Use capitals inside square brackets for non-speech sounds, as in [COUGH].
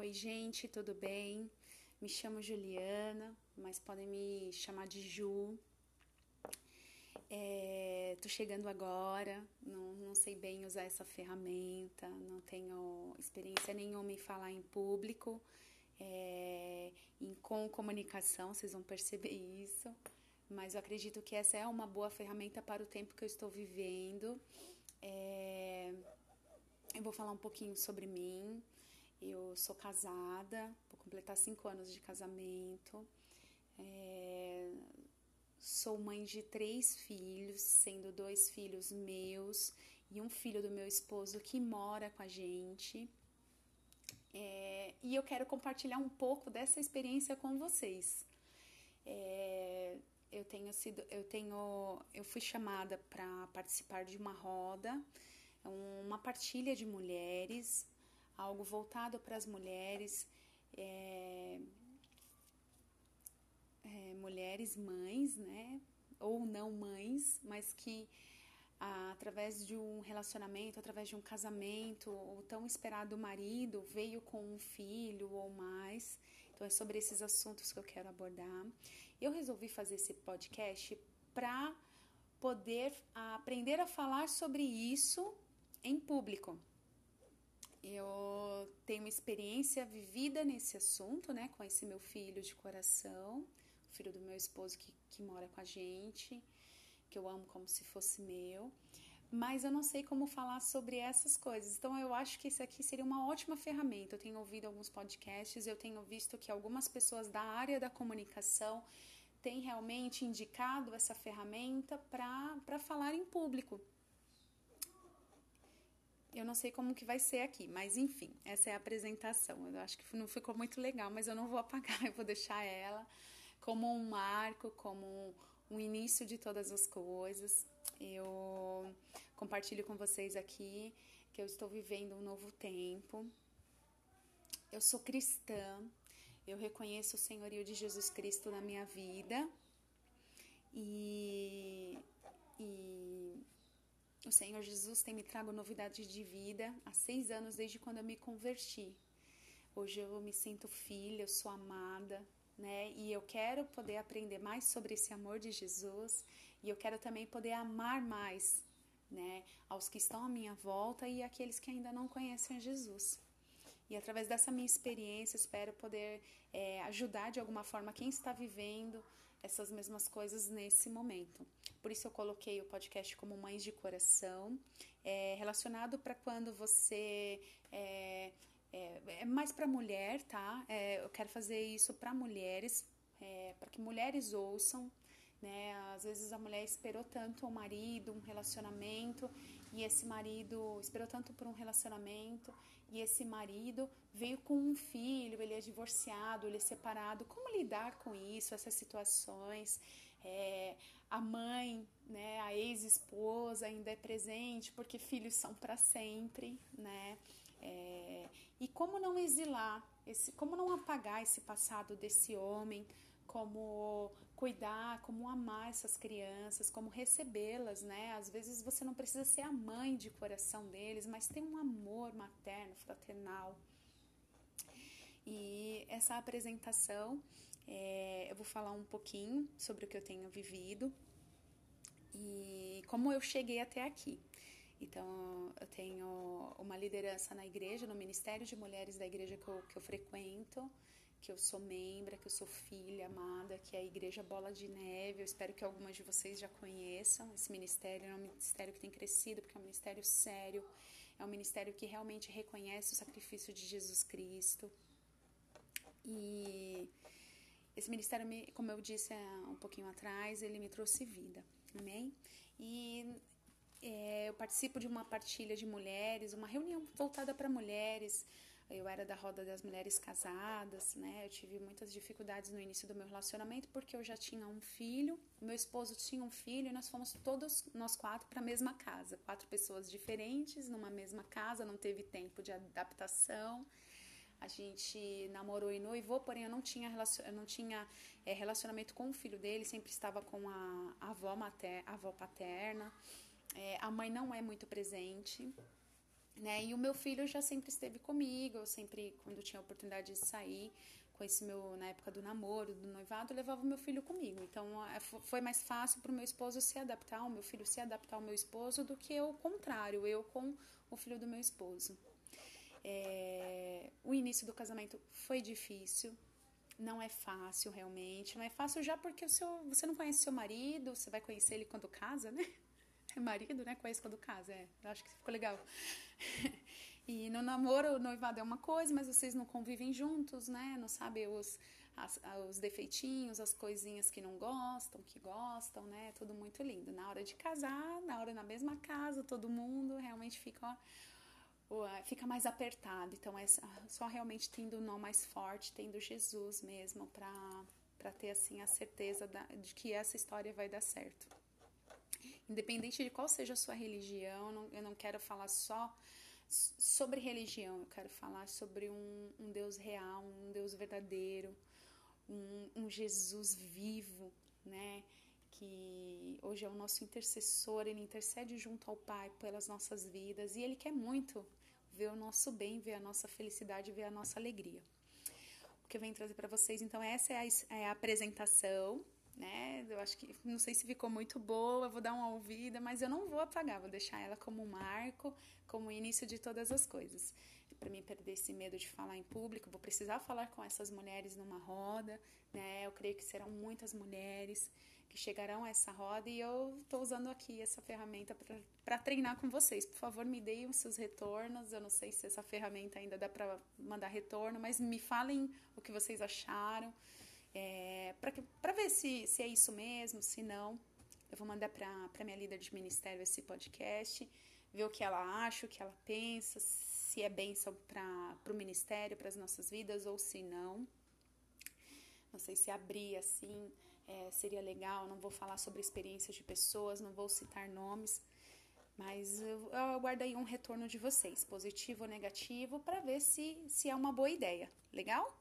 Oi, gente, tudo bem? Me chamo Juliana, mas podem me chamar de Ju. É, tô chegando agora, não, não sei bem usar essa ferramenta, não tenho experiência nenhuma em falar em público, é, em, com comunicação, vocês vão perceber isso, mas eu acredito que essa é uma boa ferramenta para o tempo que eu estou vivendo. É, eu vou falar um pouquinho sobre mim. Eu sou casada, vou completar cinco anos de casamento. É, sou mãe de três filhos, sendo dois filhos meus e um filho do meu esposo que mora com a gente. É, e eu quero compartilhar um pouco dessa experiência com vocês. É, eu tenho sido, eu tenho, eu fui chamada para participar de uma roda, uma partilha de mulheres algo voltado para as mulheres, é, é, mulheres mães, né? Ou não mães, mas que ah, através de um relacionamento, através de um casamento, o tão esperado marido veio com um filho ou mais. Então é sobre esses assuntos que eu quero abordar. Eu resolvi fazer esse podcast para poder aprender a falar sobre isso em público. Eu tenho uma experiência vivida nesse assunto, né, com esse meu filho de coração, filho do meu esposo que, que mora com a gente, que eu amo como se fosse meu, mas eu não sei como falar sobre essas coisas. Então eu acho que esse aqui seria uma ótima ferramenta. Eu tenho ouvido alguns podcasts, eu tenho visto que algumas pessoas da área da comunicação têm realmente indicado essa ferramenta para falar em público, eu não sei como que vai ser aqui, mas enfim, essa é a apresentação. Eu acho que não ficou muito legal, mas eu não vou [LAUGHS] apagar, eu vou deixar ela como um marco, como um início de todas as coisas. Eu compartilho com vocês aqui que eu estou vivendo um novo tempo. Eu sou cristã, eu reconheço o senhorio de Jesus Cristo na minha vida e, e o Senhor Jesus tem me trago novidades de vida há seis anos desde quando eu me converti. Hoje eu me sinto filha, eu sou amada, né? E eu quero poder aprender mais sobre esse amor de Jesus e eu quero também poder amar mais, né? Aos que estão à minha volta e aqueles que ainda não conhecem Jesus. E através dessa minha experiência, espero poder é, ajudar de alguma forma quem está vivendo essas mesmas coisas nesse momento. Por isso eu coloquei o podcast como Mães de Coração, é, relacionado para quando você é, é, é mais para mulher, tá? É, eu quero fazer isso para mulheres, é, para que mulheres ouçam. Né? Às vezes a mulher esperou tanto o marido, um relacionamento, e esse marido esperou tanto por um relacionamento, e esse marido veio com um filho, ele é divorciado, ele é separado. Como lidar com isso, essas situações? É, a mãe, né, a ex-esposa ainda é presente, porque filhos são para sempre, né? É, e como não exilar, esse, como não apagar esse passado desse homem, como cuidar, como amar essas crianças, como recebê-las, né? Às vezes você não precisa ser a mãe de coração deles, mas tem um amor materno, fraternal. E essa apresentação, é, eu vou falar um pouquinho sobre o que eu tenho vivido e como eu cheguei até aqui. Então, eu tenho uma liderança na igreja, no Ministério de Mulheres da igreja que eu, que eu frequento, que eu sou membro, que eu sou filha amada, que é a Igreja Bola de Neve. Eu espero que algumas de vocês já conheçam esse ministério. É um ministério que tem crescido, porque é um ministério sério, é um ministério que realmente reconhece o sacrifício de Jesus Cristo. E esse ministério, como eu disse um pouquinho atrás, ele me trouxe vida. Amém? E é, eu participo de uma partilha de mulheres, uma reunião voltada para mulheres eu era da roda das mulheres casadas, né? Eu tive muitas dificuldades no início do meu relacionamento porque eu já tinha um filho, meu esposo tinha um filho e nós fomos todos nós quatro para a mesma casa, quatro pessoas diferentes numa mesma casa, não teve tempo de adaptação. A gente namorou e noivou, porém eu não tinha, relacion... eu não tinha é, relacionamento com o filho dele, sempre estava com a, avó, mater... a avó paterna. É, a mãe não é muito presente, né? E o meu filho já sempre esteve comigo, eu sempre, quando tinha a oportunidade de sair, com esse meu, na época do namoro, do noivado, eu levava o meu filho comigo. Então foi mais fácil para o meu esposo se adaptar, o meu filho se adaptar ao meu esposo, do que o contrário, eu com o filho do meu esposo. É, o início do casamento foi difícil, não é fácil realmente, não é fácil já porque o seu, você não conhece seu marido, você vai conhecer ele quando casa, né? [LAUGHS] É marido, né? Conhece quando casa, é. Eu acho que ficou legal. [LAUGHS] E no namoro, o noivado é uma coisa, mas vocês não convivem juntos, né? Não sabem os, os defeitinhos, as coisinhas que não gostam, que gostam, né? Tudo muito lindo. Na hora de casar, na hora na mesma casa, todo mundo realmente fica, ó, fica mais apertado. Então é só realmente tendo o nó mais forte, tendo Jesus mesmo para ter assim a certeza da, de que essa história vai dar certo. Independente de qual seja a sua religião, não, eu não quero falar só sobre religião, eu quero falar sobre um, um Deus real, um Deus verdadeiro, um, um, Jesus vivo, né? Que hoje é o nosso intercessor, ele intercede junto ao Pai pelas nossas vidas e ele quer muito ver o nosso bem, ver a nossa felicidade, ver a nossa alegria. O que eu venho trazer para vocês, então, essa é a, é a apresentação né? Eu acho que não sei se ficou muito boa, vou dar uma ouvida, mas eu não vou apagar, vou deixar ela como um marco, como o início de todas as coisas. Para mim perder esse medo de falar em público, vou precisar falar com essas mulheres numa roda, né? Eu creio que serão muitas mulheres que chegarão a essa roda e eu estou usando aqui essa ferramenta para treinar com vocês. Por favor, me deem os seus retornos. Eu não sei se essa ferramenta ainda dá para mandar retorno, mas me falem o que vocês acharam é, para ver se, se é isso mesmo, se não. Eu vou mandar para minha líder de ministério esse podcast, ver o que ela acha, o que ela pensa, se é bênção para o ministério, para as nossas vidas ou se não. Não sei se abrir assim é, seria legal. Não vou falar sobre experiências de pessoas, não vou citar nomes, mas eu, eu aguardo aí um retorno de vocês, positivo ou negativo, para ver se, se é uma boa ideia. Legal?